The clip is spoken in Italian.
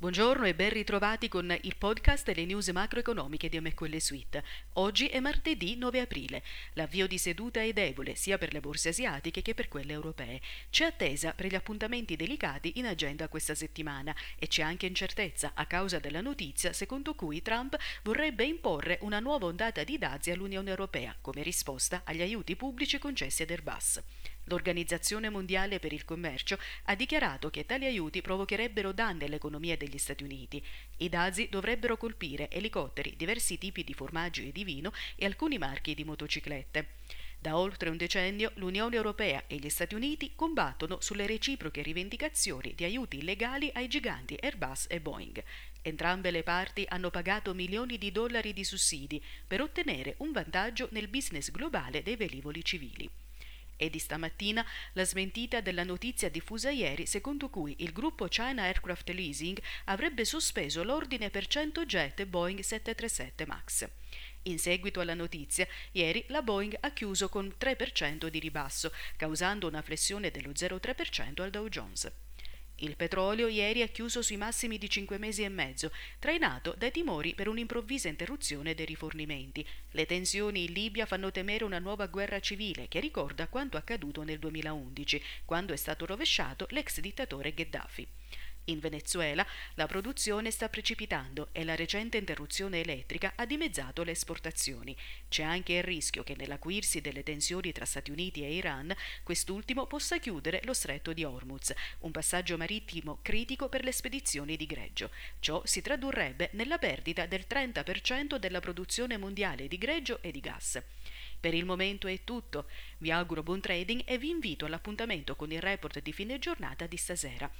Buongiorno e ben ritrovati con il podcast e le news macroeconomiche di MQL Suite. Oggi è martedì 9 aprile. L'avvio di seduta è debole sia per le borse asiatiche che per quelle europee. C'è attesa per gli appuntamenti delicati in agenda questa settimana e c'è anche incertezza a causa della notizia secondo cui Trump vorrebbe imporre una nuova ondata di dazi all'Unione Europea come risposta agli aiuti pubblici concessi ad Airbus. L'Organizzazione Mondiale per il Commercio ha dichiarato che tali aiuti provocherebbero danni all'economia degli Stati Uniti. I dazi dovrebbero colpire elicotteri, diversi tipi di formaggio e di vino e alcuni marchi di motociclette. Da oltre un decennio l'Unione Europea e gli Stati Uniti combattono sulle reciproche rivendicazioni di aiuti illegali ai giganti Airbus e Boeing. Entrambe le parti hanno pagato milioni di dollari di sussidi per ottenere un vantaggio nel business globale dei velivoli civili. È di stamattina la smentita della notizia diffusa ieri secondo cui il gruppo China Aircraft Leasing avrebbe sospeso l'ordine per 100 jet Boeing 737 MAX. In seguito alla notizia, ieri la Boeing ha chiuso con 3% di ribasso, causando una flessione dello 0,3% al Dow Jones. Il petrolio ieri ha chiuso sui massimi di cinque mesi e mezzo, trainato dai timori per un'improvvisa interruzione dei rifornimenti. Le tensioni in Libia fanno temere una nuova guerra civile che ricorda quanto accaduto nel 2011, quando è stato rovesciato l'ex dittatore Gheddafi. In Venezuela la produzione sta precipitando e la recente interruzione elettrica ha dimezzato le esportazioni. C'è anche il rischio che nell'acuirsi delle tensioni tra Stati Uniti e Iran, quest'ultimo possa chiudere lo stretto di Hormuz, un passaggio marittimo critico per le spedizioni di greggio. Ciò si tradurrebbe nella perdita del 30% della produzione mondiale di greggio e di gas. Per il momento è tutto. Vi auguro buon trading e vi invito all'appuntamento con il report di fine giornata di stasera.